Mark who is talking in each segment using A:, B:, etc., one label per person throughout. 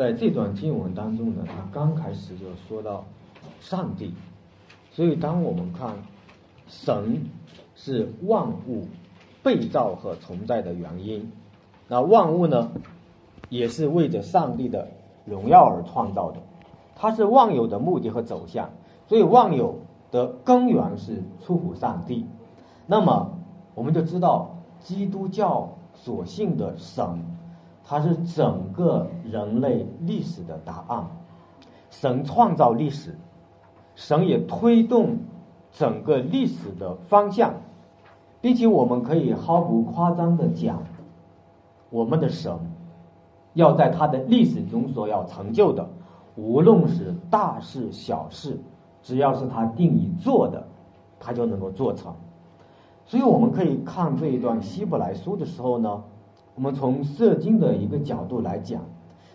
A: 在这段经文当中呢，他刚开始就说到上帝，所以当我们看神是万物被造和存在的原因，那万物呢也是为着上帝的荣耀而创造的，它是万有的目的和走向，所以万有的根源是出乎上帝。那么我们就知道基督教所信的神。它是整个人类历史的答案，神创造历史，神也推动整个历史的方向，并且我们可以毫不夸张的讲，我们的神要在他的历史中所要成就的，无论是大事小事，只要是他定义做的，他就能够做成。所以我们可以看这一段希伯来书的时候呢。我们从圣经的一个角度来讲，《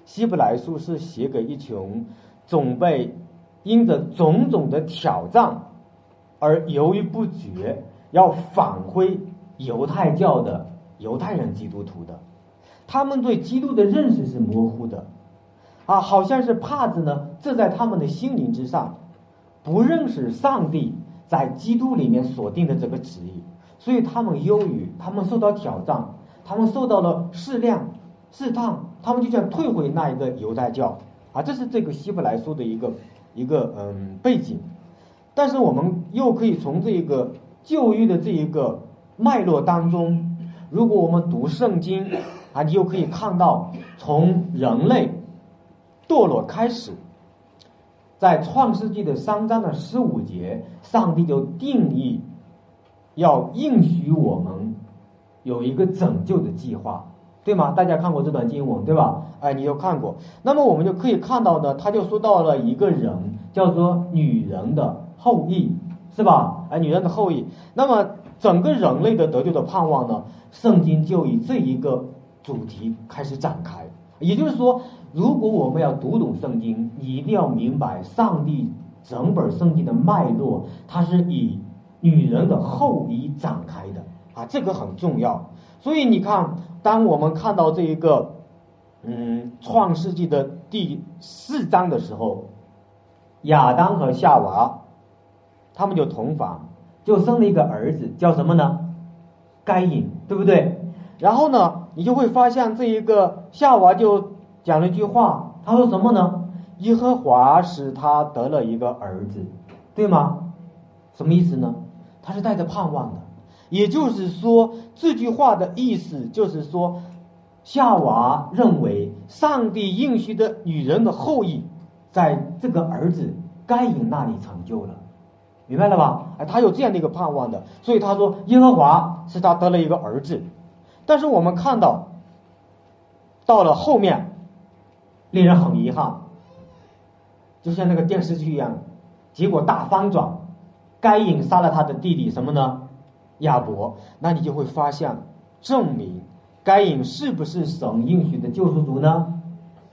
A: 希伯来书》是写给一群总被因着种种的挑战而犹豫不决要返回犹太教的犹太人基督徒的。他们对基督的认识是模糊的，啊，好像是帕子呢，这在他们的心灵之上，不认识上帝在基督里面所定的这个旨意，所以他们忧郁，他们受到挑战。他们受到了试量、试探，他们就想退回那一个犹太教啊，这是这个希伯来书的一个一个嗯背景。但是我们又可以从这一个旧约的这一个脉络当中，如果我们读圣经啊，你就可以看到从人类堕落开始，在创世纪的三章的十五节，上帝就定义要应许我们。有一个拯救的计划，对吗？大家看过这段经文，对吧？哎，你有看过？那么我们就可以看到呢，他就说到了一个人，叫做女人的后裔，是吧？哎，女人的后裔。那么整个人类的得救的盼望呢，圣经就以这一个主题开始展开。也就是说，如果我们要读懂圣经，你一定要明白上帝整本圣经的脉络，它是以女人的后裔展开的。啊，这个很重要。所以你看，当我们看到这一个，嗯，《创世纪》的第四章的时候，亚当和夏娃，他们就同房，就生了一个儿子，叫什么呢？该隐，对不对？然后呢，你就会发现这一个夏娃就讲了一句话，他说什么呢？耶和华使他得了一个儿子，对吗？什么意思呢？他是带着盼望的。也就是说，这句话的意思就是说，夏娃认为上帝应许的女人的后裔，在这个儿子该隐那里成就了，明白了吧？哎，他有这样的一个盼望的，所以他说耶和华是他得了一个儿子。但是我们看到，到了后面，令人很遗憾，就像那个电视剧一样，结果大翻转，该隐杀了他的弟弟，什么呢？亚伯，那你就会发现，证明该隐是不是神应许的救赎主呢？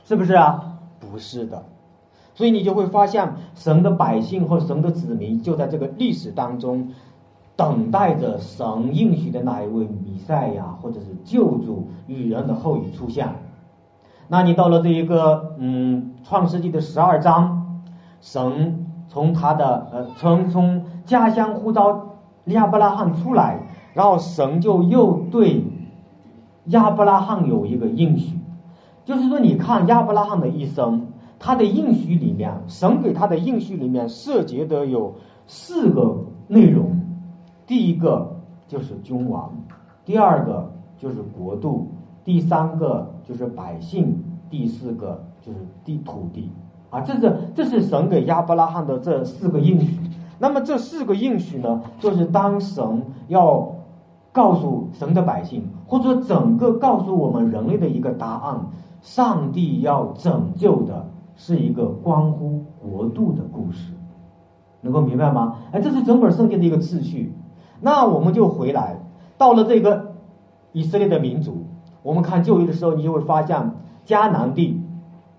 A: 是不是啊？不是的，所以你就会发现，神的百姓和神的子民就在这个历史当中，等待着神应许的那一位弥赛亚或者是救主与人的后裔出现。那你到了这一个嗯创世纪的十二章，神从他的呃从从家乡呼召。亚伯拉罕出来，然后神就又对亚伯拉罕有一个应许，就是说，你看亚伯拉罕的一生，他的应许里面，神给他的应许里面涉及的有四个内容，第一个就是君王，第二个就是国度，第三个就是百姓，第四个就是地土地，啊，这是这是神给亚伯拉罕的这四个应许。那么这四个应许呢，就是当神要告诉神的百姓，或者整个告诉我们人类的一个答案：上帝要拯救的是一个关乎国度的故事，能够明白吗？哎，这是整本圣经的一个次序。那我们就回来到了这个以色列的民族，我们看旧约的时候，你就会发现迦南地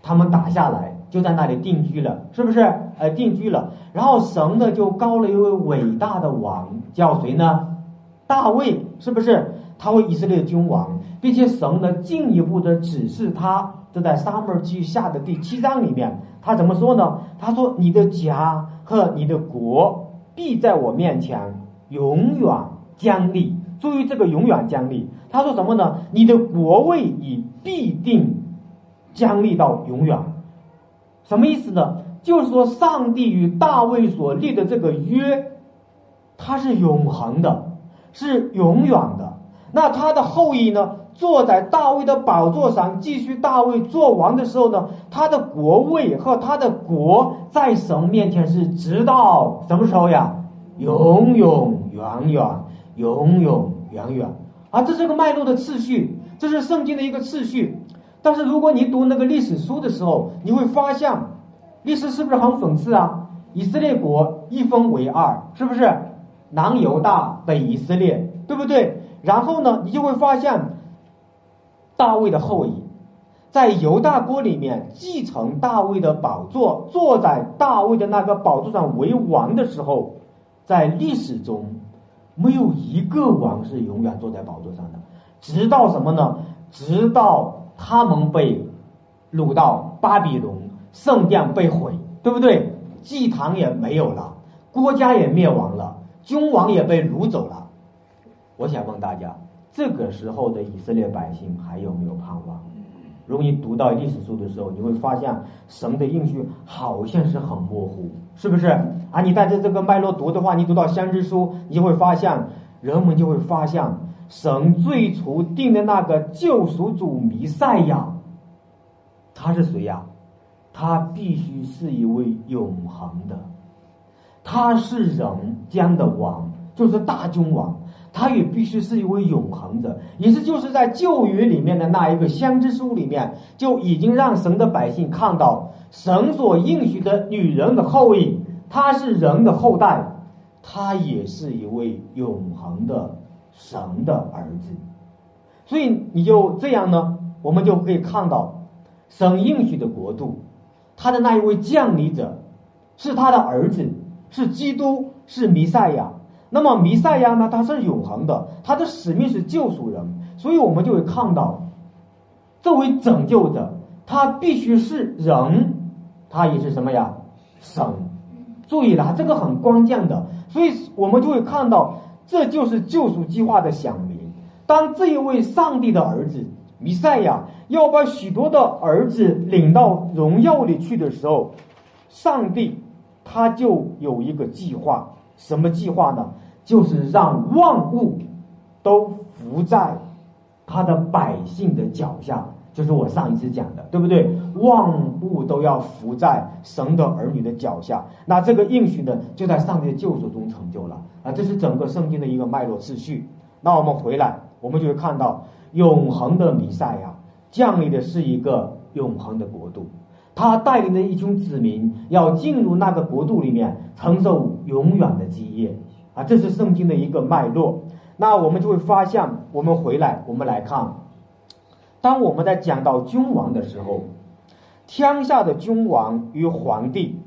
A: 他们打下来。就在那里定居了，是不是？呃，定居了。然后神呢就高了一位伟大的王，叫谁呢？大卫，是不是？他为以色列君王，并且神呢进一步的指示他
B: 这在撒母耳记下的第七章里面，他怎么说呢？他说：“你的家和你的国必在我面前永远将立。”注意这个“永远将立”。他说什么呢？你的国位已必定将立到永远。什么意思呢？就是说，上帝与大卫所立的这个约，它是永恒的，是永远的。那他的后裔呢，坐在大卫的宝座上，继续大卫做王的时候呢，他的国位和他的国在神面前是直到什么时候呀？永永远远，永永远远。啊，这是个脉络的次序，这是圣经的一个次序。但是如果你读那个历史书的时候，你会发现。历史是不是很讽刺啊？以色列国一分为二，是不是？南犹大、北以色列，对不对？然后呢，你就会发现，大卫的后裔在犹大国里面继承大卫的宝座，坐在大卫的那个宝座上为王的时候，在历史中没有一个王是永远坐在宝座上的，直到什么呢？直到他们被掳到巴比伦。圣殿被毁，对不对？祭坛也没有了，国家也灭亡了，君王也被掳走了。我想问大家，这个时候的以色列百姓还有没有盼望？如果你读到历史书的时候，你会发现神的应许好像是很模糊，是不是？啊，你带着这个脉络读的话，你读到先知书，你就会发现，人们就会发现，神最初定的那个救赎主弥赛亚，他是谁呀？他必须是一位永恒的，他是人间的王，就是大君王，他也必须是一位永恒的，也是就是在旧约里面的那一个先知书里面，就已经让神的百姓看到神所应许的女人的后裔，他是人的后代，他也是一位永恒的神的儿子，所以你就这样呢，我们就可以看到神应许的国度。他的那一位降临者，是他的儿子，是基督，是弥赛亚。那么弥赛亚呢？他是永恒的，他的使命是救赎人。所以我们就会看到，作为拯救者，他必须是人，他也是什么呀？神。注意了，这个很关键的。所以我们就会看到，这就是救赎计划的响明。当这一位上帝的儿子。弥赛亚要把许多的儿子领到荣耀里去的时候，上帝他就有一个计划，什么计划呢？就是让万物都伏在他的百姓的脚下，就是我上一次讲的，对不对？万物都要伏在神的儿女的脚下，那这个应许呢，就在上帝的救赎中成就了啊！这是整个圣经的一个脉络次序。那我们回来，我们就会看到。永恒的弥赛亚降临的是一个永恒的国度，他带领的一群子民要进入那个国度里面，承受永远的基业啊！这是圣经的一个脉络。那我们就会发现，我们回来，我们来看，当我们在讲到君王的时候，天下的君王与皇帝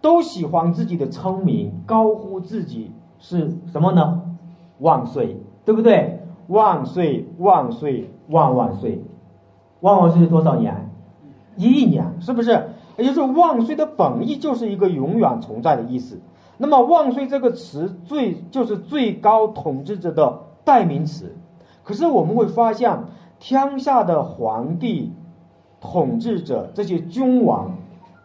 B: 都喜欢自己的称名，高呼自己是什么呢？万岁，对不对？万岁万岁万万岁，万万岁是多少年？一亿年，是不是？也就是万岁的本意就是一个永远存在的意思。那么万岁这个词最就是最高统治者的代名词。可是我们会发现，天下的皇帝、统治者这些君王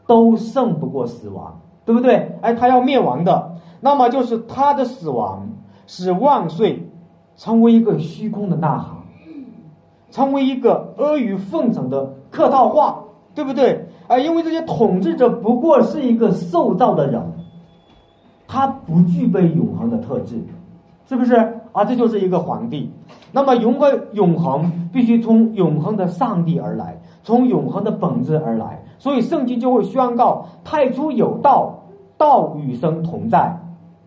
B: 都胜不过死亡，对不对？哎，他要灭亡的，那么就是他的死亡使万岁。成为一个虚空的呐喊，成为一个阿谀奉承的客套话，对不对？啊，因为这些统治者不过是一个受造的人，他不具备永恒的特质，是不是？啊，这就是一个皇帝。那么，永恒永恒必须从永恒的上帝而来，从永恒的本质而来。所以，圣经就会宣告：太初有道，道与生同在，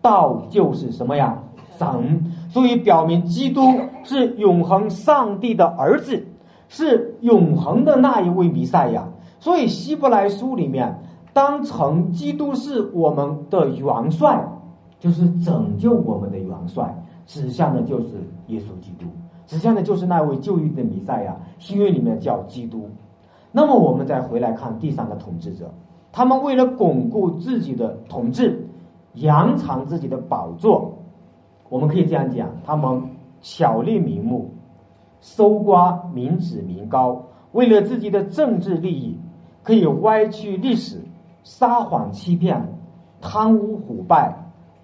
B: 道就是什么呀？神。所以表明基督是永恒上帝的儿子，是永恒的那一位弥赛亚。所以希伯来书里面当成基督是我们的元帅，就是拯救我们的元帅，指向的就是耶稣基督，指向的就是那位救义的弥赛亚。新约里面叫基督。那么我们再回来看第三个统治者，他们为了巩固自己的统治，扬长自己的宝座，我们可以这样讲：他们巧立名目，搜刮民脂民膏，为了自己的政治利益，可以歪曲历史，撒谎欺骗，贪污腐败，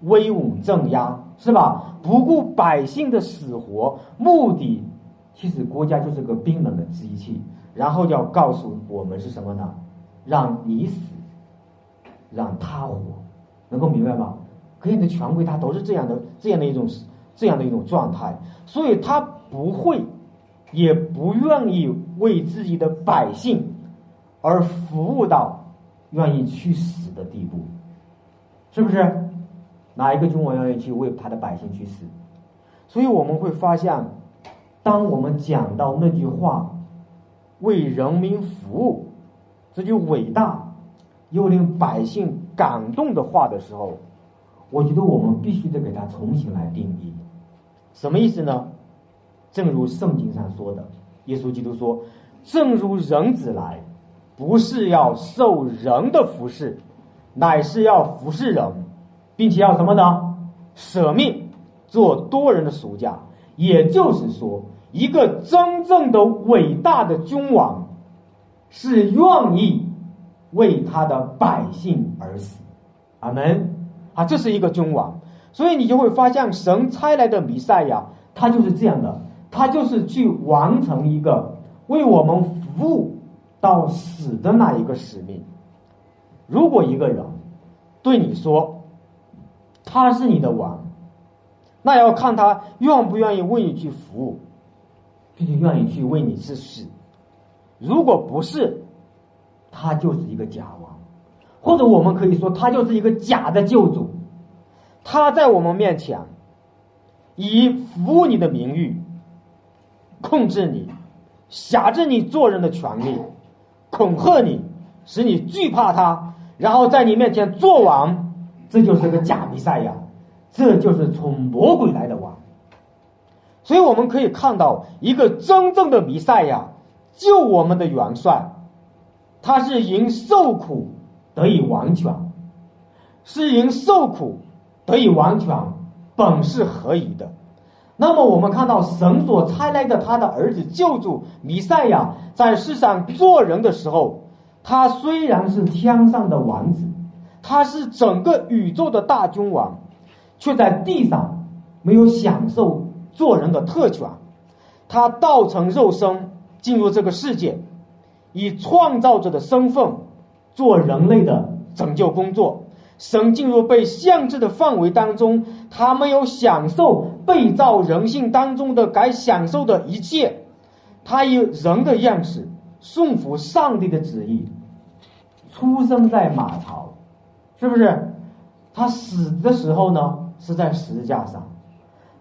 B: 威武镇压，是吧？不顾百姓的死活，目的其实国家就是个冰冷的机器。然后要告诉我们是什么呢？让你死，让他活，能够明白吗？可以的权贵他都是这样的，这样的一种这样的一种状态，所以他不会，也不愿意为自己的百姓而服务到愿意去死的地步，是不是？哪一个君王愿意去为他的百姓去死？所以我们会发现，当我们讲到那句话。为人民服务，这句伟大又令百姓感动的话的时候，我觉得我们必须得给它重新来定义，什么意思呢？正如圣经上说的，耶稣基督说：“正如人子来，不是要受人的服侍，乃是要服侍人，并且要什么呢？舍命做多人的赎价。”也就是说。一个真正的伟大的君王，是愿意为他的百姓而死。阿门。啊，这是一个君王，所以你就会发现，神差来的弥赛亚，他就是这样的，他就是去完成一个为我们服务到死的那一个使命。如果一个人对你说他是你的王，那要看他愿不愿意为你去服务。并且愿意去为你去死，如果不是，他就是一个假王，或者我们可以说他就是一个假的救主。他在我们面前以服务你的名誉控制你，辖制你做人的权利，恐吓你，使你惧怕他，然后在你面前做王，这就是个假弥赛亚，这就是从魔鬼来的王。所以我们可以看到，一个真正的弥赛亚，救我们的元帅，他是因受苦得以完全，是因受苦得以完全，本是何以的？那么我们看到神所差来的他的儿子救主弥赛亚，在世上做人的时候，他虽然是天上的王子，他是整个宇宙的大君王，却在地上没有享受。做人的特权，他道成肉身进入这个世界，以创造者的身份做人类的拯救工作。神进入被限制的范围当中，他没有享受被造人性当中的该享受的一切。他以人的样式顺服上帝的旨意，出生在马槽，是不是？他死的时候呢，是在十字架上。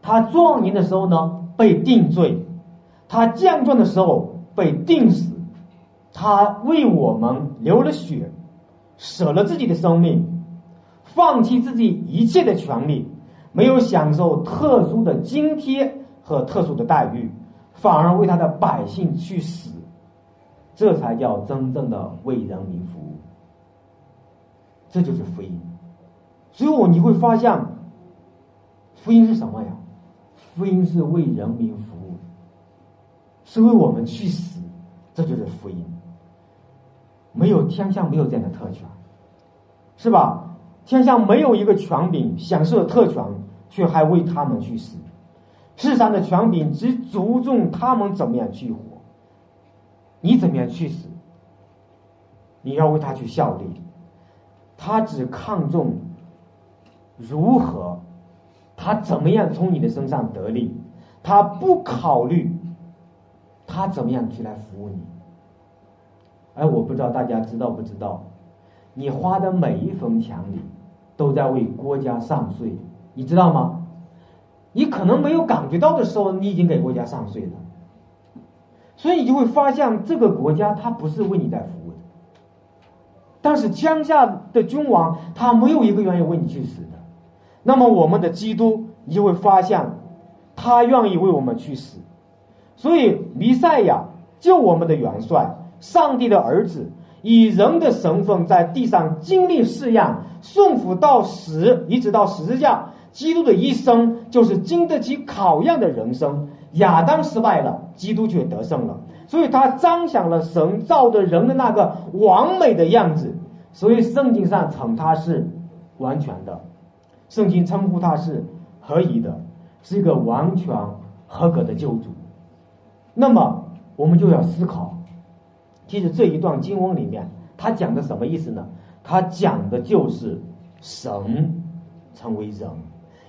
B: 他壮年的时候呢，被定罪；他降壮的时候被定死。他为我们流了血，舍了自己的生命，放弃自己一切的权利，没有享受特殊的津贴和特殊的待遇，反而为他的百姓去死，这才叫真正的为人民服务。这就是福音。所以，我你会发现，福音是什么呀？福音是为人民服务，是为我们去死，这就是福音。没有天下没有这样的特权，是吧？天下没有一个权柄享受特权，却还为他们去死。世上的权柄只注重他们怎么样去活，你怎么样去死，你要为他去效力。他只看重如何。他怎么样从你的身上得利？他不考虑他怎么样去来服务你。哎，我不知道大家知道不知道，你花的每一分钱里都在为国家上税，你知道吗？你可能没有感觉到的时候，你已经给国家上税了。所以你就会发现，这个国家他不是为你在服务的。但是江夏的君王，他没有一个愿意为你去死的。那么，我们的基督，你就会发现，他愿意为我们去死。所以，弥赛亚救我们的元帅，上帝的儿子以人的身份在地上经历试验，顺服到死，一直到十字架。基督的一生就是经得起考验的人生。亚当失败了，基督却得胜了，所以他彰显了神造的人的那个完美的样子。所以圣经上称他是完全的，圣经称呼他是合一的，是一个完全合格的救主。那么我们就要思考，其实这一段经文里面，他讲的什么意思呢？他讲的就是神成为人。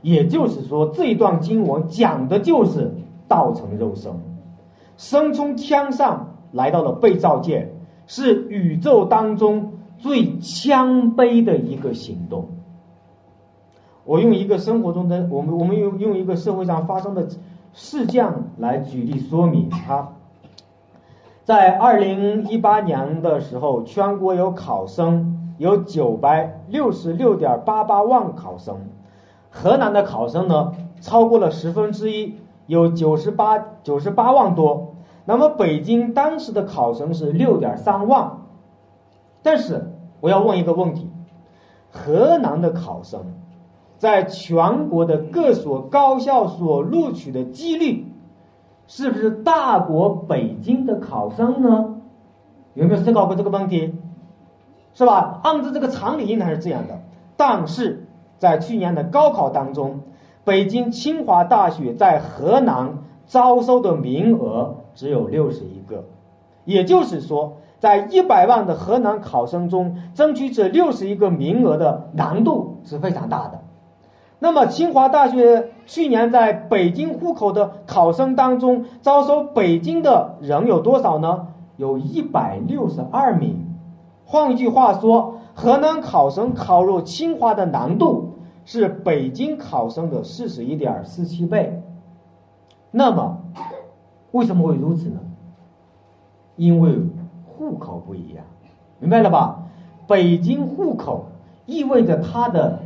B: 也就是说，这一段经文讲的就是道成肉身，生从天上来到了被造界，是宇宙当中最谦卑的一个行动。我用一个生活中的，我们我们用用一个社会上发生的事件来举例说明啊。在二零一八年的时候，全国有考生有九百六十六点八八万考生。河南的考生呢，超过了十分之一，有九十八九十八万多。那么北京当时的考生是六点三万。但是我要问一个问题：河南的考生在全国的各所高校所录取的几率，是不是大国北京的考生呢？有没有思考过这个问题？是吧？按照这个常理应该是这样的，但是。在去年的高考当中，北京清华大学在河南招收的名额只有六十一个，也就是说，在一百万的河南考生中，争取这六十一个名额的难度是非常大的。那么，清华大学去年在北京户口的考生当中，招收北京的人有多少呢？有一百六十二名。换句话说。河南考生考入清华的难度是北京考生的四十一点四七倍。那么，为什么会如此呢？因为户口不一样，明白了吧？北京户口意味着它的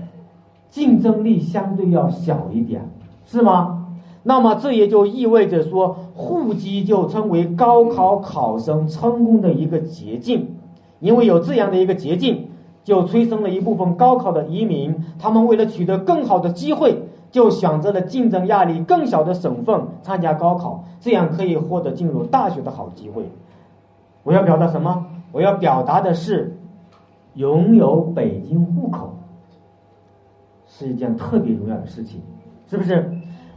B: 竞争力相对要小一点，是吗？那么这也就意味着说，户籍就成为高考考生成功的一个捷径，因为有这样的一个捷径。就催生了一部分高考的移民，他们为了取得更好的机会，就选择了竞争压力更小的省份参加高考，这样可以获得进入大学的好机会。我要表达什么？我要表达的是，拥有北京户口是一件特别重要的事情，是不是？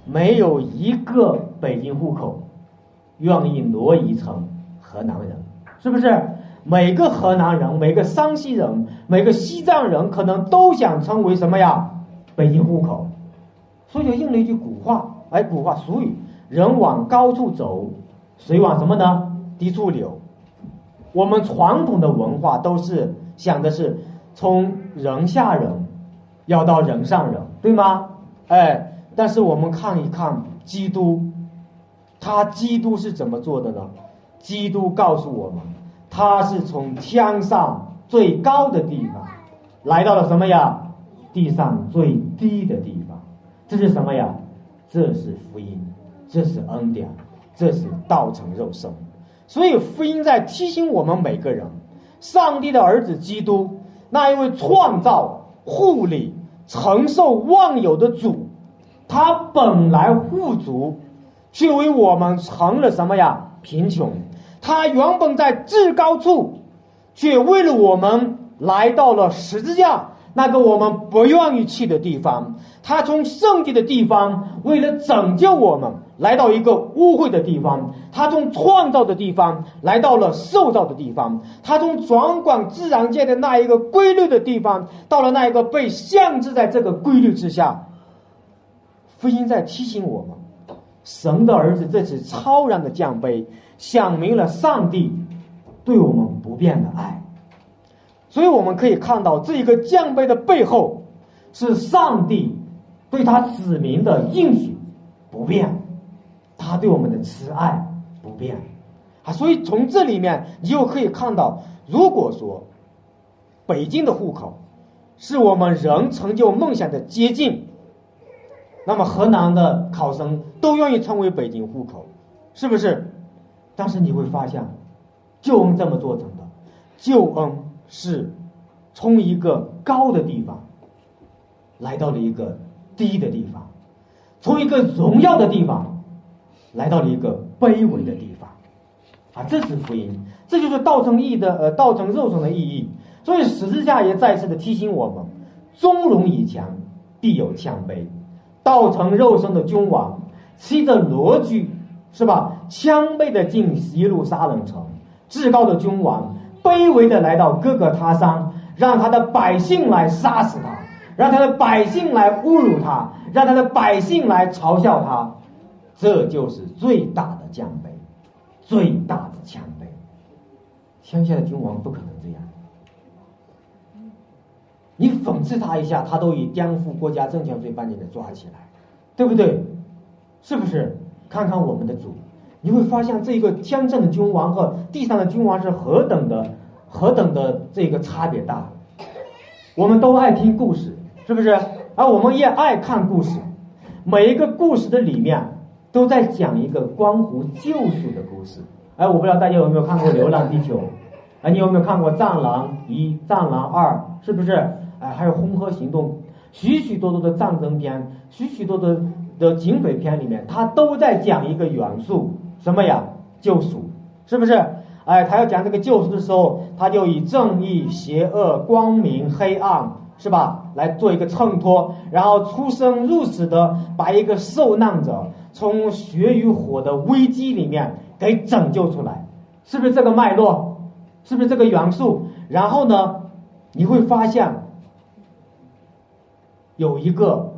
B: 没有一个北京户口愿意挪移成河南人，是不是？每个河南人，每个山西人，每个西藏人，可能都想成为什么呀？北京户口，所以就应了一句古话，哎，古话俗语：人往高处走，水往什么呢？低处流。我们传统的文化都是想的是从人下人要到人上人，对吗？哎，但是我们看一看基督，他基督是怎么做的呢？基督告诉我们。他是从天上最高的地方来到了什么呀？地上最低的地方，这是什么呀？这是福音，这是恩典，这是道成肉身。所以福音在提醒我们每个人：上帝的儿子基督，那一位创造、护理、承受万有的主，他本来富足，却为我们成了什么呀？贫穷。他原本在至高处，却为了我们来到了十字架那个我们不愿意去的地方。他从圣洁的地方，为了拯救我们，来到一个污秽的地方。他从创造的地方，来到了受造的地方。他从掌管自然界的那一个规律的地方，到了那一个被限制在这个规律之下。福音在提醒我们。神的儿子这次超然的降杯，想明了上帝对我们不变的爱。所以我们可以看到，这一个降杯的背后，是上帝对他子民的应许不变，他对我们的慈爱不变啊。所以从这里面，你就可以看到，如果说北京的户口是我们人成就梦想的捷径。那么河南的考生都愿意成为北京户口，是不是？但是你会发现，救恩这么做成的，救恩是从一个高的地方来到了一个低的地方，从一个荣耀的地方来到了一个卑微的地方，啊，这是福音，这就是道成义的呃道成肉身的意义。所以十字架也再次的提醒我们：中容以强，必有谦卑。道成肉身的君王，骑着骡驹，是吧？谦卑的进耶路撒冷城，至高的君王卑微的来到各个他山，让他的百姓来杀死他，让他的百姓来侮辱他，让他的百姓来嘲笑他，这就是最大的降卑，最大的谦卑。乡下的君王不可能这样，你讽刺他一下，他都以颠覆国家政权罪把你给抓起来，对不对？是不是？看看我们的主。你会发现，这个天上的君王和地上的君王是何等的、何等的这个差别大。我们都爱听故事，是不是？而我们也爱看故事。每一个故事的里面都在讲一个关乎救赎的故事。哎，我不知道大家有没有看过《流浪地球》？哎，你有没有看过《战狼一》《战狼二》？是不是？哎，还有《红河行动》，许许多多的战争片，许许多多的警匪片里面，他都在讲一个元素。什么呀？救赎，是不是？哎，他要讲这个救赎的时候，他就以正义、邪恶、光明、黑暗，是吧？来做一个衬托，然后出生入死的把一个受难者从血与火的危机里面给拯救出来，是不是这个脉络？是不是这个元素？然后呢，你会发现有一个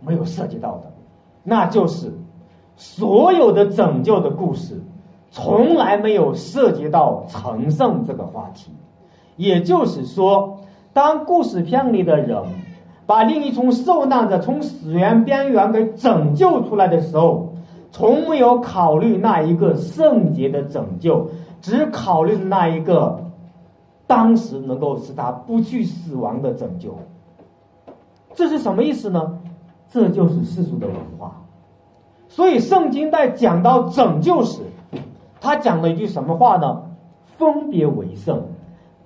B: 没有涉及到的，那就是。所有的拯救的故事，从来没有涉及到成圣这个话题。也就是说，当故事片里的人把另一重受难者从死源边缘给拯救出来的时候，从没有考虑那一个圣洁的拯救，只考虑那一个当时能够使他不去死亡的拯救。这是什么意思呢？这就是世俗的文化。所以，圣经在讲到拯救时，他讲了一句什么话呢？分别为圣，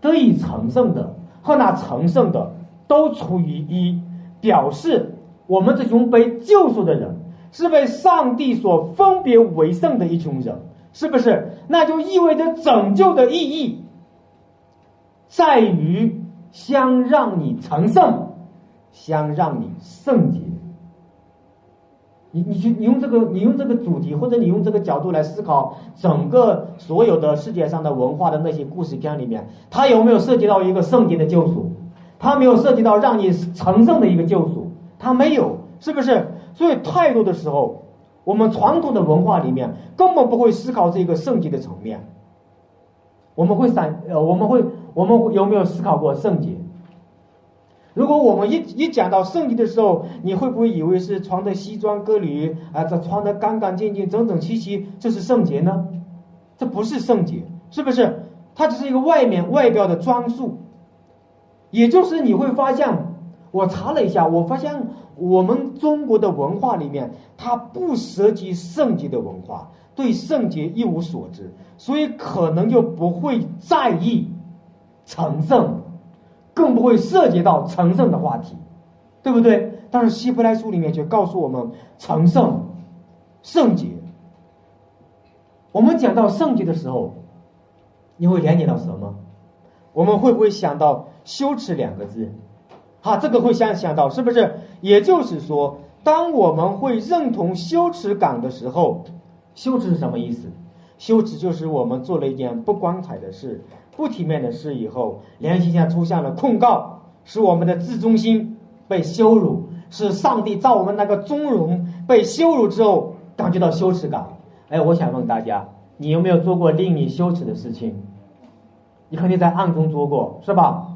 B: 得以成圣的和那成圣的都出于一，表示我们这群被救赎的人是被上帝所分别为圣的一群人，是不是？那就意味着拯救的意义在于相让你成圣，相让你圣洁。你你去你用这个你用这个主题或者你用这个角度来思考整个所有的世界上的文化的那些故事片里面，它有没有涉及到一个圣洁的救赎？它没有涉及到让你成圣的一个救赎，它没有，是不是？所以太多的时候，我们传统的文化里面根本不会思考这个圣洁的层面。我们会闪呃，我们会我们有没有思考过圣洁？如果我们一一讲到圣洁的时候，你会不会以为是穿的西装革履啊？这穿的干干净净、整整齐齐，这是圣洁呢？这不是圣洁，是不是？它只是一个外面外表的装束。也就是你会发现，我查了一下，我发现我们中国的文化里面，它不涉及圣洁的文化，对圣洁一无所知，所以可能就不会在意成圣。更不会涉及到成圣的话题，对不对？但是希伯来书里面却告诉我们成圣、圣洁。我们讲到圣洁的时候，你会联想到什么？我们会不会想到羞耻两个字？哈，这个会想想到是不是？也就是说，当我们会认同羞耻感的时候，羞耻是什么意思？羞耻就是我们做了一件不光彩的事。不体面的事以后，良心上出现了控告，使我们的自尊心被羞辱，使上帝造我们那个尊荣被羞辱之后，感觉到羞耻感。哎，我想问大家，你有没有做过令你羞耻的事情？你肯定在暗中做过，是吧？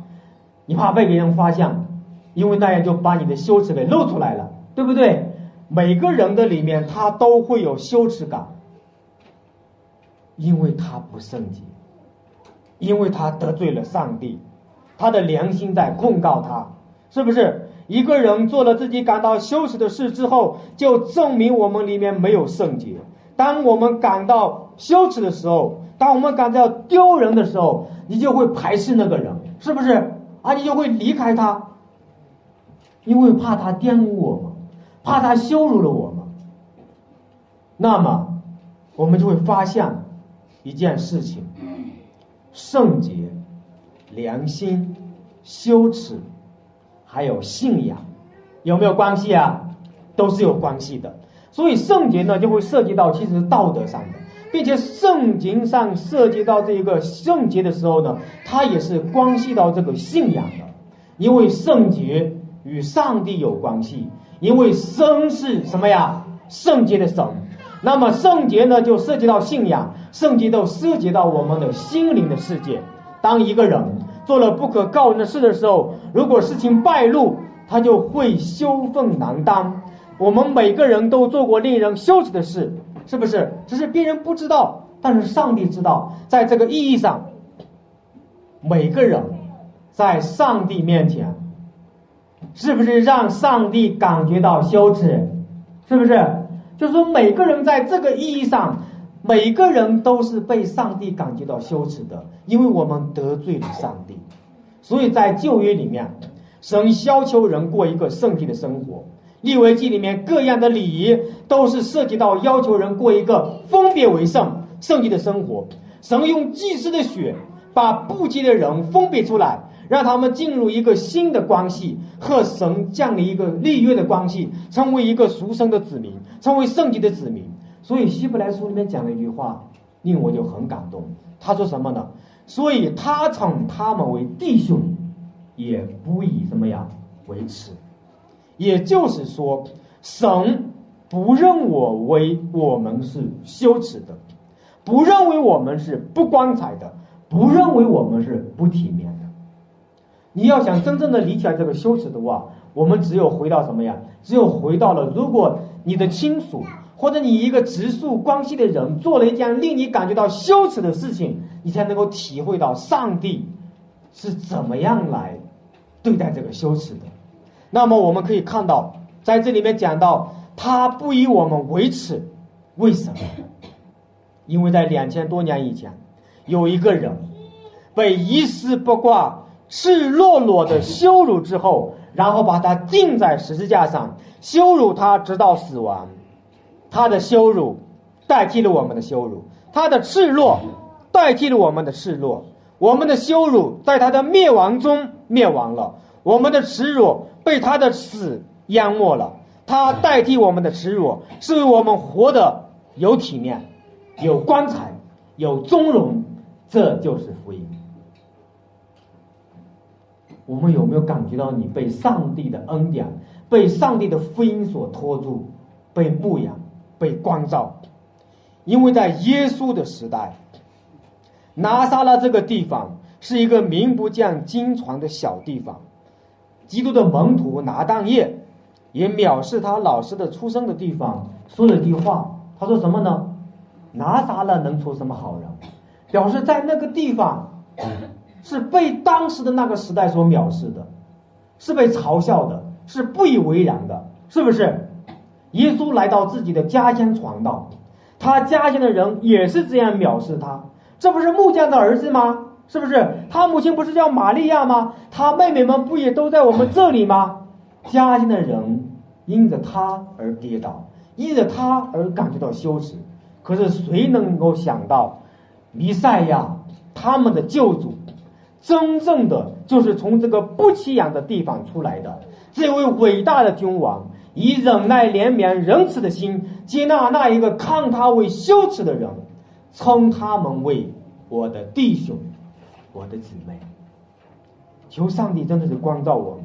B: 你怕被别人发现，因为那样就把你的羞耻给露出来了，对不对？每个人的里面他都会有羞耻感，因为他不圣洁。因为他得罪了上帝，他的良心在控告他，是不是？一个人做了自己感到羞耻的事之后，就证明我们里面没有圣洁。当我们感到羞耻的时候，当我们感到丢人的时候，你就会排斥那个人，是不是？啊，你就会离开他，因为怕他玷污我们，怕他羞辱了我们。那么，我们就会发现一件事情：圣洁、良心、羞耻，还有信仰，有没有关系啊？都是有关系的。所以圣洁呢，就会涉及到其实道德上的。并且圣经上涉及到这一个圣洁的时候呢，它也是关系到这个信仰的，因为圣洁与上帝有关系，因为生是什么呀？圣洁的神，那么圣洁呢就涉及到信仰，圣洁都涉及到我们的心灵的世界。当一个人做了不可告人的事的时候，如果事情败露，他就会羞愤难当。我们每个人都做过令人羞耻的事。是不是？只是别人不知道，但是上帝知道。在这个意义上，每个人在上帝面前，是不是让上帝感觉到羞耻？是不是？就是说，每个人在这个意义上，每个人都是被上帝感觉到羞耻的，因为我们得罪了上帝。所以在旧约里面，神要求人过一个圣洁的生活。立为记里面各样的礼仪，都是涉及到要求人过一个分别为圣、圣洁的生活。神用祭司的血，把不洁的人分别出来，让他们进入一个新的关系，和神降临一个立约的关系，成为一个赎生的子民，成为圣洁的子民。所以希伯来书里面讲了一句话，令我就很感动。他说什么呢？所以他称他们为弟兄，也不以什么呀为耻。也就是说，神不认我为我们是羞耻的，不认为我们是不光彩的，不认为我们是不体面的。你要想真正的理解这个羞耻的话，我们只有回到什么呀？只有回到了，如果你的亲属或者你一个直属关系的人做了一件令你感觉到羞耻的事情，你才能够体会到上帝是怎么样来对待这个羞耻的。那么我们可以看到，在这里面讲到，他不以我们为耻，为什么？因为在两千多年以前，有一个人被一丝不挂、赤裸裸的羞辱之后，然后把他钉在十字架上，羞辱他直到死亡。他的羞辱代替了我们的羞辱，他的赤裸代替了我们的赤裸，我们的羞辱在他的灭亡中灭亡了。我们的耻辱被他的死淹没了，他代替我们的耻辱，是我们活得有体面、有光彩、有尊荣，这就是福音。我们有没有感觉到你被上帝的恩典、被上帝的福音所托住、被牧养、被光照？因为在耶稣的时代，拿撒勒这个地方是一个名不见经传的小地方。基督的门徒拿当业也藐视他老师的出生的地方，说了一句话。他说什么呢？拿撒勒能出什么好人？表示在那个地方是被当时的那个时代所藐视的，是被嘲笑的，是不以为然的，是不是？耶稣来到自己的家乡传道，他家乡的人也是这样藐视他。这不是木匠的儿子吗？是不是他母亲不是叫玛利亚吗？他妹妹们不也都在我们这里吗？家乡的人因着他而跌倒，因着他而感觉到羞耻。可是谁能够想到，弥赛亚他们的救主，真正的就是从这个不起眼的地方出来的这位伟大的君王，以忍耐、怜悯、仁慈的心接纳那一个看他为羞耻的人，称他们为我的弟兄。我的姊妹，求上帝真的是光照我们，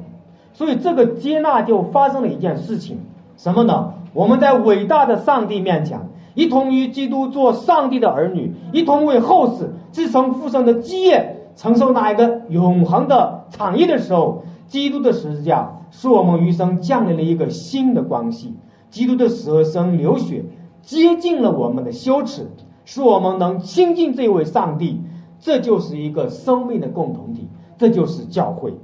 B: 所以这个接纳就发生了一件事情，什么呢？我们在伟大的上帝面前，一同与基督做上帝的儿女，一同为后世自成复生的基业，承受那一个永恒的产业的时候，基督的十字架使我们余生降临了一个新的关系。基督的舍身流血，接近了我们的羞耻，使我们能亲近这位上帝。这就是一个生命的共同体，这就是教会。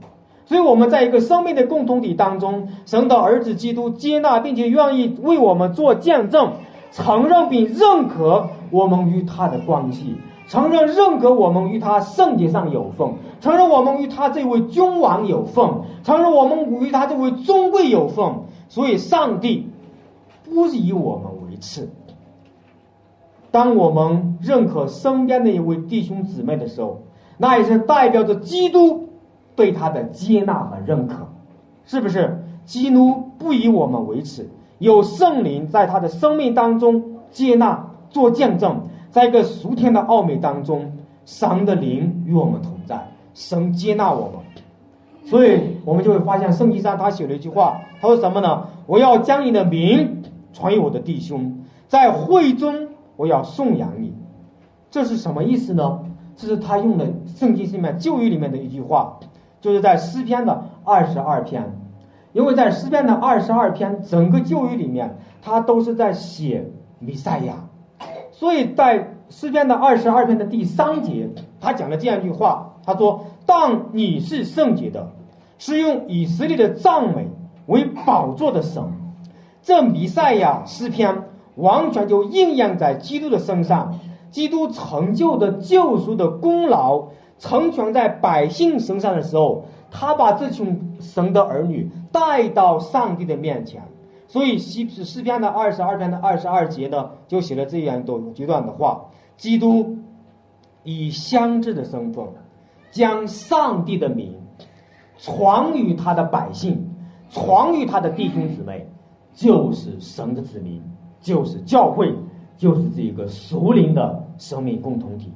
B: 所以我们在一个生命的共同体当中，神的儿子基督接纳并且愿意为我们做见证，承认并认可我们与他的关系，承认认可我们与他圣洁上有份，承认我们与他这位君王有份，承认我们与他这位尊贵有份。所以，上帝不以我们为耻。当我们认可身边的一位弟兄姊妹的时候，那也是代表着基督对他的接纳和认可，是不是？基督不以我们为耻，有圣灵在他的生命当中接纳做见证，在一个属天的奥秘当中，神的灵与我们同在，神接纳我们，所以我们就会发现圣经上他写了一句话，他说什么呢？我要将你的名传于我的弟兄，在会中我要颂扬你，这是什么意思呢？这是他用的圣经里面旧约里面的一句话，就是在诗篇的二十二篇。因为在诗篇的二十二篇整个旧约里面，他都是在写弥赛亚，所以在诗篇的二十二篇的第三节，他讲了这样一句话，他说：“当你是圣洁的，是用以色列的赞美为宝座的神。”这弥赛亚诗篇完全就应验在基督的身上，基督成就的救赎的功劳成全在百姓身上的时候。他把这群神的儿女带到上帝的面前，所以西诗诗篇的二十二篇的二十二节呢，就写了这样一段一段的话：基督以相知的身份，将上帝的名传于他的百姓，传于他的弟兄姊妹，就是神的子民，就是教会，就是这个属灵的生命共同体。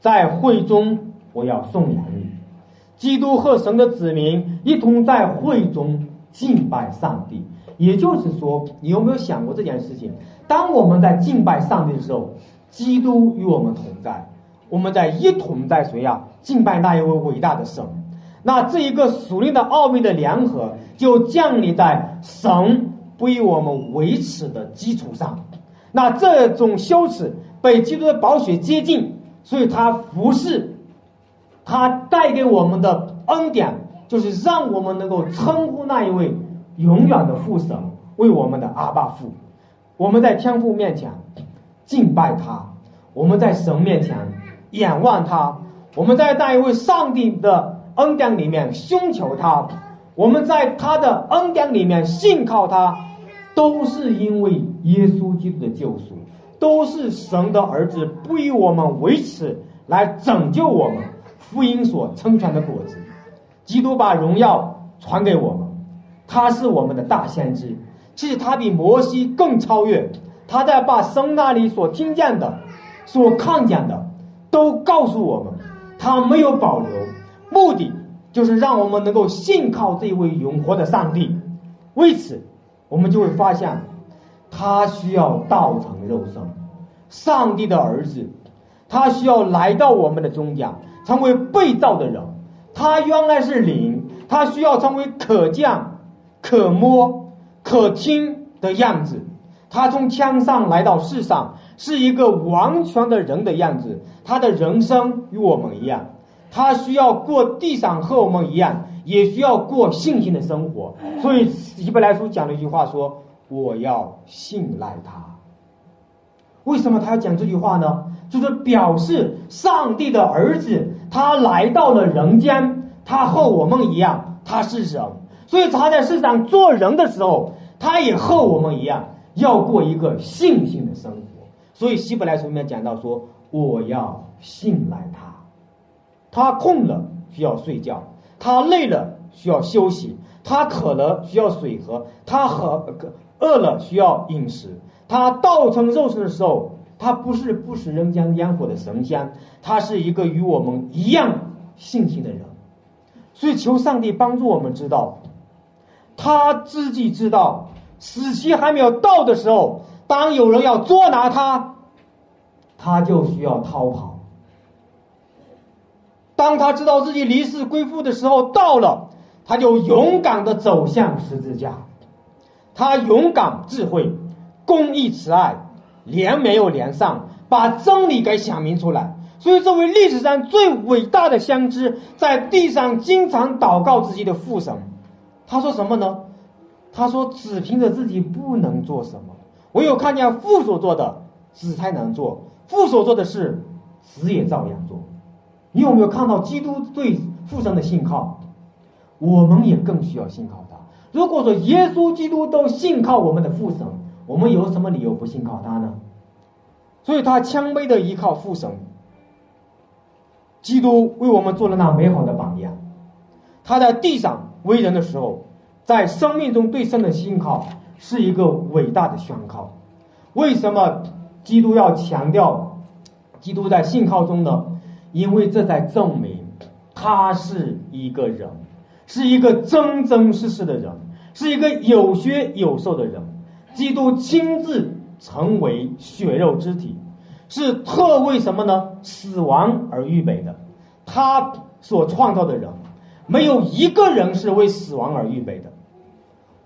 B: 在会中，我要颂扬你。基督和神的子民一同在会中敬拜上帝，也就是说，你有没有想过这件事情？当我们在敬拜上帝的时候，基督与我们同在，我们在一同在谁呀？敬拜那一位伟大的神。那这一个属灵的奥秘的联合，就降临在神不以我们维持的基础上。那这种羞耻被基督的宝血接近，所以他服侍。他带给我们的恩典，就是让我们能够称呼那一位永远的父神为我们的阿爸父。我们在天父面前敬拜他，我们在神面前仰望他，我们在那一位上帝的恩典里面寻求他，我们在他的恩典里面信靠他，都是因为耶稣基督的救赎，都是神的儿子不以我们为耻来拯救我们。福音所成全的果子，基督把荣耀传给我们，他是我们的大先知。其实他比摩西更超越，他在把神那里所听见的、所看见的，都告诉我们，他没有保留，目的就是让我们能够信靠这位永活的上帝。为此，我们就会发现，他需要道成肉身，上帝的儿子，他需要来到我们的中间。成为被造的人，他原来是灵，他需要成为可见、可摸、可听的样子。他从天上来到世上，是一个完全的人的样子。他的人生与我们一样，他需要过地上和我们一样，也需要过信心的生活。所以，希伯来书讲了一句话说：“我要信赖他。”为什么他要讲这句话呢？就是表示上帝的儿子，他来到了人间，他和我们一样，他是人，所以他在世上做人的时候，他也和我们一样，要过一个信心的生活。所以希伯来书里面讲到说：“我要信赖他，他困了需要睡觉，他累了需要休息，他渴了需要水喝，他和饿了需要饮食，他道成肉身的时候。”他不是不食人间烟火的神仙，他是一个与我们一样性情的人，所以求上帝帮助我们知道，他自己知道死期还没有到的时候，当有人要捉拿他，他就需要逃跑；当他知道自己离世归父的时候到了，他就勇敢的走向十字架，他勇敢、智慧、公义、慈爱。连没有连上，把真理给想明出来。所以，这位历史上最伟大的先知，在地上经常祷告自己的父神。他说什么呢？他说：“只凭着自己不能做什么，唯有看见父所做的，子才能做。父所做的事，子也照样做。你有没有看到基督对父神的信靠？我们也更需要信靠他。如果说耶稣基督都信靠我们的父神，我们有什么理由不信靠他呢？所以他谦卑的依靠父神。基督为我们做了那美好的榜样。他在地上为人的时候，在生命中对神的信靠是一个伟大的宣告。为什么基督要强调基督在信靠中的？因为这在证明他是一个人，是一个真真实实的人，是一个有血有肉的人。基督亲自成为血肉之体。是特为什么呢？死亡而预备的，他所创造的人，没有一个人是为死亡而预备的。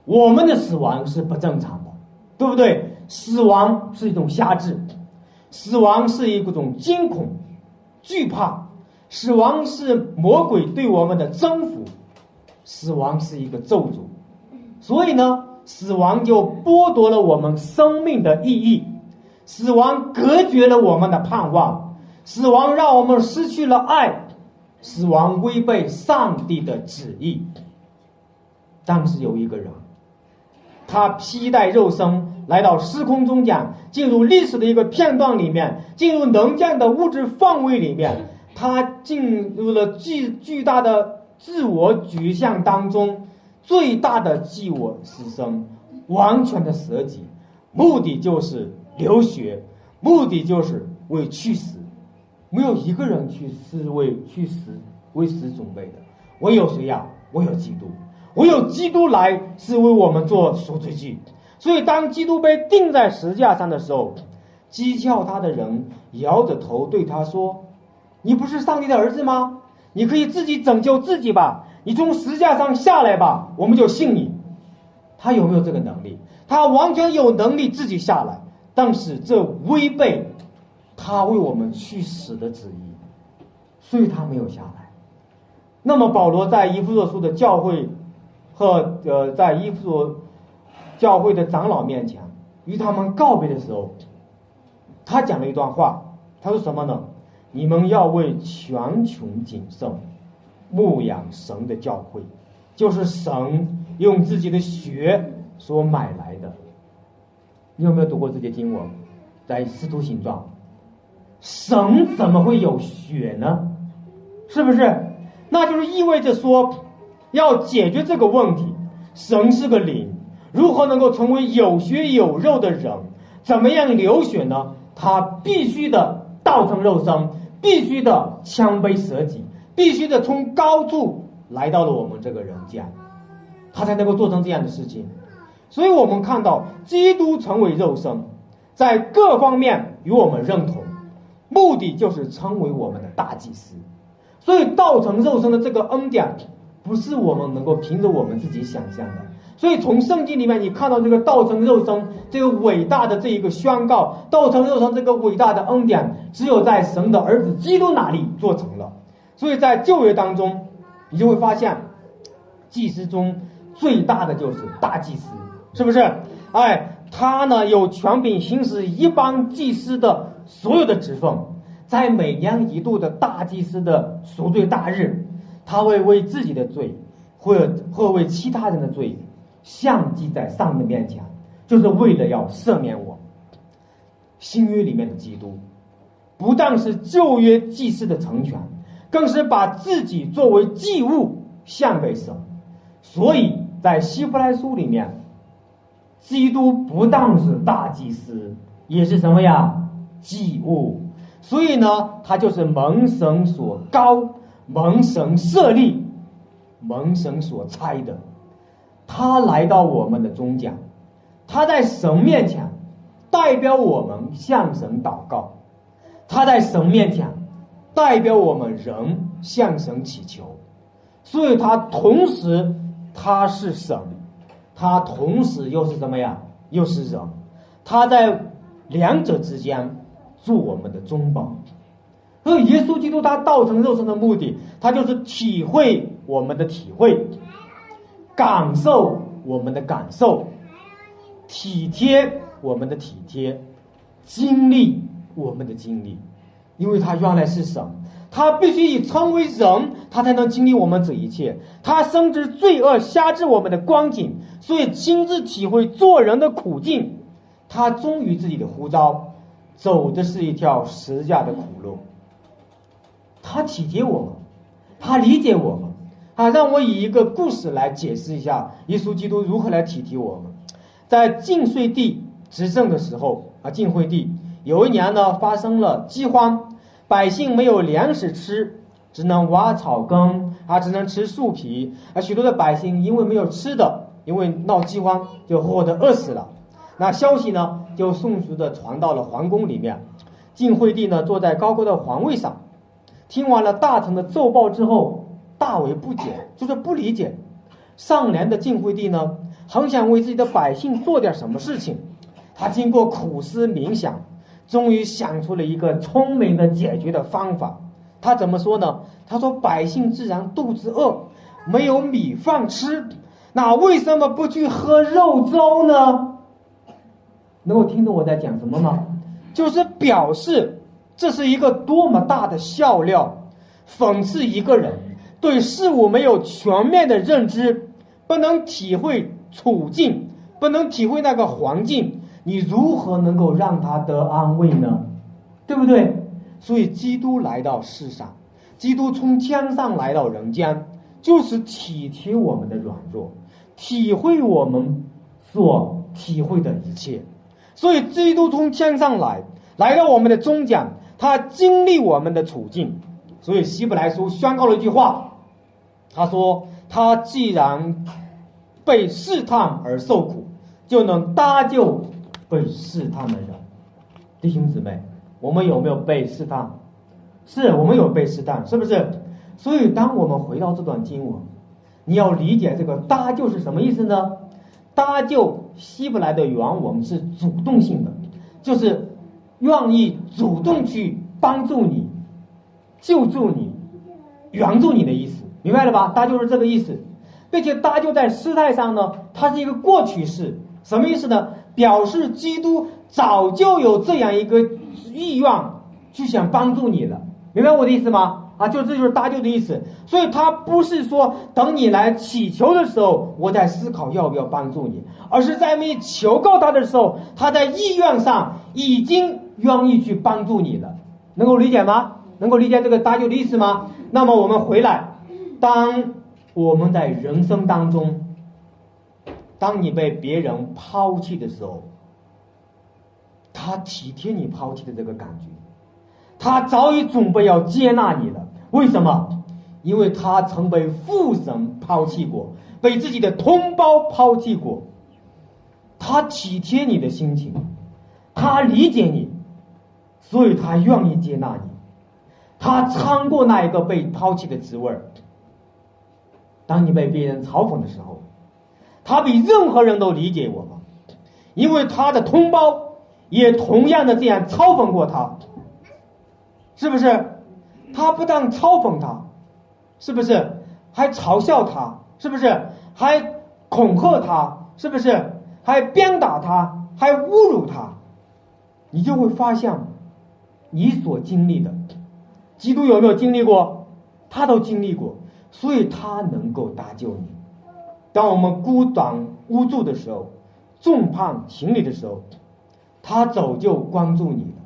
B: 我们的死亡是不正常的，对不对？死亡是一种辖制，死亡是一种惊恐、惧怕，死亡是魔鬼对我们的征服，死亡是一个咒诅，所以呢，死亡就剥夺了我们生命的意义。死亡隔绝了我们的盼望，死亡让我们失去了爱，死亡违背上帝的旨意。但是有一个人，他披戴肉身来到时空中间，进入历史的一个片段里面，进入能见的物质范围里面，他进入了巨巨大的自我局限当中，最大的自我牺牲，完全的舍己，目的就是。流血，目的就是为去死，没有一个人去是为去死为死准备的。唯有谁呀？唯有基督，唯有基督来是为我们做赎罪祭。所以，当基督被钉在石架上的时候，讥诮他的人摇着头对他说：“你不是上帝的儿子吗？你可以自己拯救自己吧，你从石架上下来吧，我们就信你。”他有没有这个能力？他完全有能力自己下来。但是这违背他为我们去死的旨意，所以他没有下来。那么保罗在伊夫所书的教会和呃在伊夫所教会的长老面前与他们告别的时候，他讲了一段话。他说什么呢？你们要为全穷谨慎牧养神的教会，就是神用自己的血所买来的。你有没有读过这些经文？在《使徒行状》，神怎么会有血呢？是不是？那就是意味着说，要解决这个问题，神是个灵，如何能够成为有血有肉的人？怎么样流血呢？他必须的道成肉身，必须的谦卑舍己，必须的从高处来到了我们这个人间，他才能够做成这样的事情。所以我们看到，基督成为肉身，在各方面与我们认同，目的就是成为我们的大祭司。所以道成肉身的这个恩典，不是我们能够凭着我们自己想象的。所以从圣经里面，你看到这个道成肉身这个伟大的这一个宣告，道成肉身这个伟大的恩典，只有在神的儿子基督那里做成了。所以在旧约当中，你就会发现，祭司中最大的就是大祭司。是不是？哎，他呢有权柄行使一般祭司的所有的职分，在每年一度的大祭司的赎罪大日，他会为自己的罪，或或为其他人的罪，相祭在上帝面前，就是为了要赦免我。新约里面的基督，不但是旧约祭司的成全，更是把自己作为祭物献给神，所以在希伯来书里面。基督不但是大祭司，也是什么呀？祭物。所以呢，他就是蒙神所高，蒙神设立，蒙神所差的。他来到我们的中间，他在神面前代表我们向神祷告，他在神面前代表我们人向神祈求。所以，他同时他是神。他同时又是什么呀？又是人，他在两者之间做我们的中保。所以，耶稣基督他道成肉身的目的，他就是体会我们的体会，感受我们的感受，体贴我们的体贴，经历我们的经历，因为他原来是神，他必须以成为人，他才能经历我们这一切。他深知罪恶辖制我们的光景，所以亲自体会做人的苦境。他忠于自己的呼召，走的是一条十架的苦路。他体贴我们，他理解我们。啊，让我以一个故事来解释一下耶稣基督如何来体贴我们。在晋税帝执政的时候，啊，晋惠帝有一年呢，发生了饥荒，百姓没有粮食吃，只能挖草根，啊，只能吃树皮，啊，许多的百姓因为没有吃的，因为闹饥荒，就活活的饿死了。那消息呢，就迅速的传到了皇宫里面。晋惠帝呢，坐在高高的皇位上，听完了大臣的奏报之后，大为不解，就是不理解。上联的晋惠帝呢，很想为自己的百姓做点什么事情。他经过苦思冥想，终于想出了一个聪明的解决的方法。他怎么说呢？他说：“百姓自然肚子饿，没有米饭吃，那为什么不去喝肉粥呢？”能够听懂我在讲什么吗？就是表示这是一个多么大的笑料，讽刺一个人对事物没有全面的认知，不能体会处境，不能体会那个环境，你如何能够让他得安慰呢？对不对？所以基督来到世上，基督从天上来到人间，就是体贴我们的软弱，体会我们所体会的一切。所以，基督从天上来，来到我们的中间，他经历我们的处境。所以，希伯来书宣告了一句话，他说：“他既然被试探而受苦，就能搭救被试探的人。”弟兄姊妹，我们有没有被试探？是我们有被试探，是不是？所以，当我们回到这段经文，你要理解这个“搭救”是什么意思呢？搭救希伯来的原文是主动性的，就是愿意主动去帮助你、救助你、援助你的意思，明白了吧？搭救是这个意思，并且搭救在时态上呢，它是一个过去式，什么意思呢？表示基督早就有这样一个意愿去想帮助你了，明白我的意思吗？啊，就这就是搭救的意思，所以他不是说等你来祈求的时候，我在思考要不要帮助你，而是在没求告他的时候，他在意愿上已经愿意去帮助你了，能够理解吗？能够理解这个搭救的意思吗？那么我们回来，当我们在人生当中，当你被别人抛弃的时候，他体贴你抛弃的这个感觉，他早已准备要接纳你了。为什么？因为他曾被父神抛弃过，被自己的同胞抛弃过。他体贴你的心情，他理解你，所以他愿意接纳你。他尝过那一个被抛弃的滋味儿。当你被别人嘲讽的时候，他比任何人都理解我们，因为他的同胞也同样的这样嘲讽过他，是不是？他不但嘲讽他，是不是？还嘲笑他，是不是？还恐吓他，是不是？还鞭打他，还侮辱他，你就会发现，你所经历的，基督有没有经历过？他都经历过，所以他能够搭救你。当我们孤单无助的时候，众叛亲离的时候，他早就关注你了，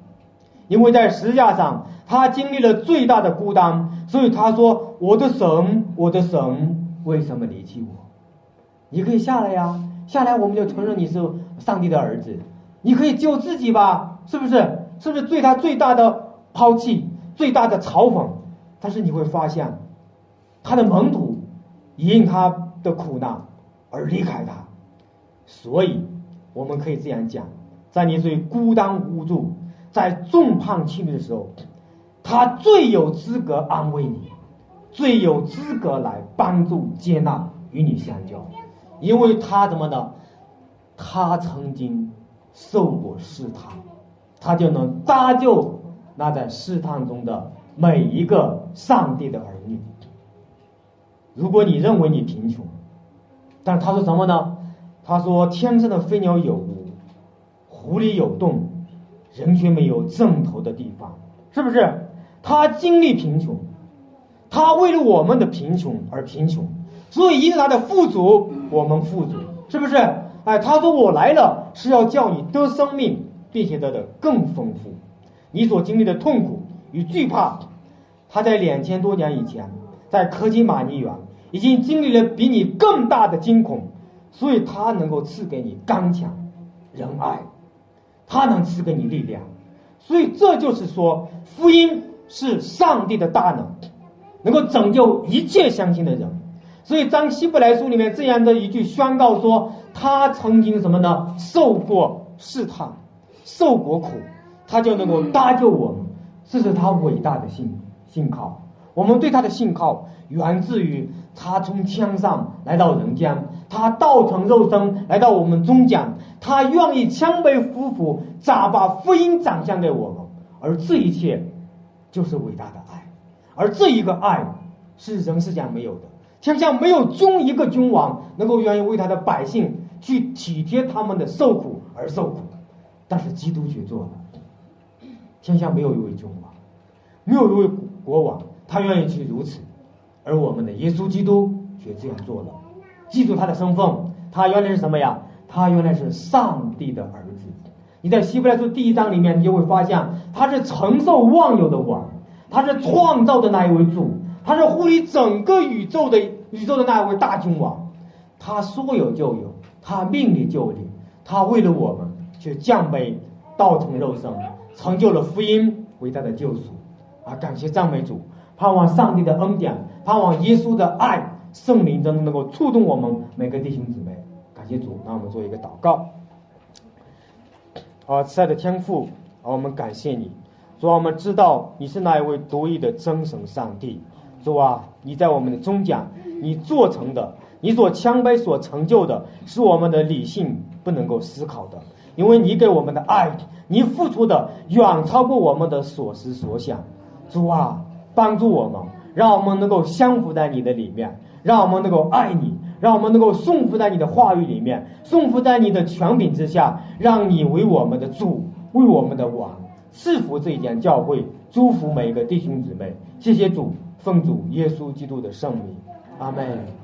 B: 因为在十字架上。他经历了最大的孤单，所以他说：“我的神，我的神，为什么离弃我？你可以下来呀，下来我们就承认你是上帝的儿子。你可以救自己吧，是不是？是不是对他最大的抛弃，最大的嘲讽？但是你会发现，他的门徒因他的苦难而离开他。所以我们可以这样讲：在你最孤单无助、在众叛亲离的时候。”他最有资格安慰你，最有资格来帮助、接纳与你相交，因为他怎么的？他曾经受过试探，他就能搭救那在试探中的每一个上帝的儿女。如果你认为你贫穷，但是他说什么呢？他说：“天上的飞鸟有屋，湖里有洞，人却没有枕头的地方。”是不是？他经历贫穷，他为了我们的贫穷而贫穷，所以因他的富足，我们富足，是不是？哎，他说我来了是要叫你得生命，并且得的更丰富。你所经历的痛苦与惧怕，他在两千多年以前，在科基玛尼园已经经历了比你更大的惊恐，所以他能够赐给你刚强、仁爱，他能赐给你力量。所以这就是说，福音是上帝的大能，能够拯救一切相信的人。所以，当希伯来书里面这样的一句宣告说，他曾经什么呢？受过试探，受过苦，他就能够搭救我们。这是他伟大的信信靠。我们对他的信靠，源自于他从天上来到人间，他道成肉身来到我们中间，他愿意谦卑夫妇，咋把福音展现给我们。而这一切，就是伟大的爱。而这一个爱，是人世间没有的。天下没有君一个君王能够愿意为他的百姓去体贴他们的受苦而受苦，但是基督却做了。天下没有一位君王，没有一位国王，他愿意去如此，而我们的耶稣基督却这样做了。记住他的身份，他原来是什么呀？他原来是上帝的儿子。你在希伯来书第一章里面，你就会发现他是承受万有的王，他是创造的那一位主。他是护理整个宇宙的宇宙的那一位大君王，他说有就有，他命令就令，他为了我们去降卑，道成肉身，成就了福音伟大的救赎，啊！感谢赞美主，盼望上帝的恩典，盼望耶稣的爱，圣灵真能够触动我们每个弟兄姊妹。感谢主，让我们做一个祷告。啊，慈爱的天父，啊，我们感谢你，主，我们知道你是那一位独一的真神上帝。主啊，你在我们的中间，你做成的，你所谦卑所成就的，是我们的理性不能够思考的，因为你给我们的爱，你付出的远超过我们的所思所想。主啊，帮助我们，让我们能够相服在你的里面，让我们能够爱你，让我们能够顺服在你的话语里面，顺服在你的权柄之下，让你为我们的主，为我们的王，赐福这一间教会，祝福每一个弟兄姊妹。谢谢主。奉主耶稣基督的圣名，阿门。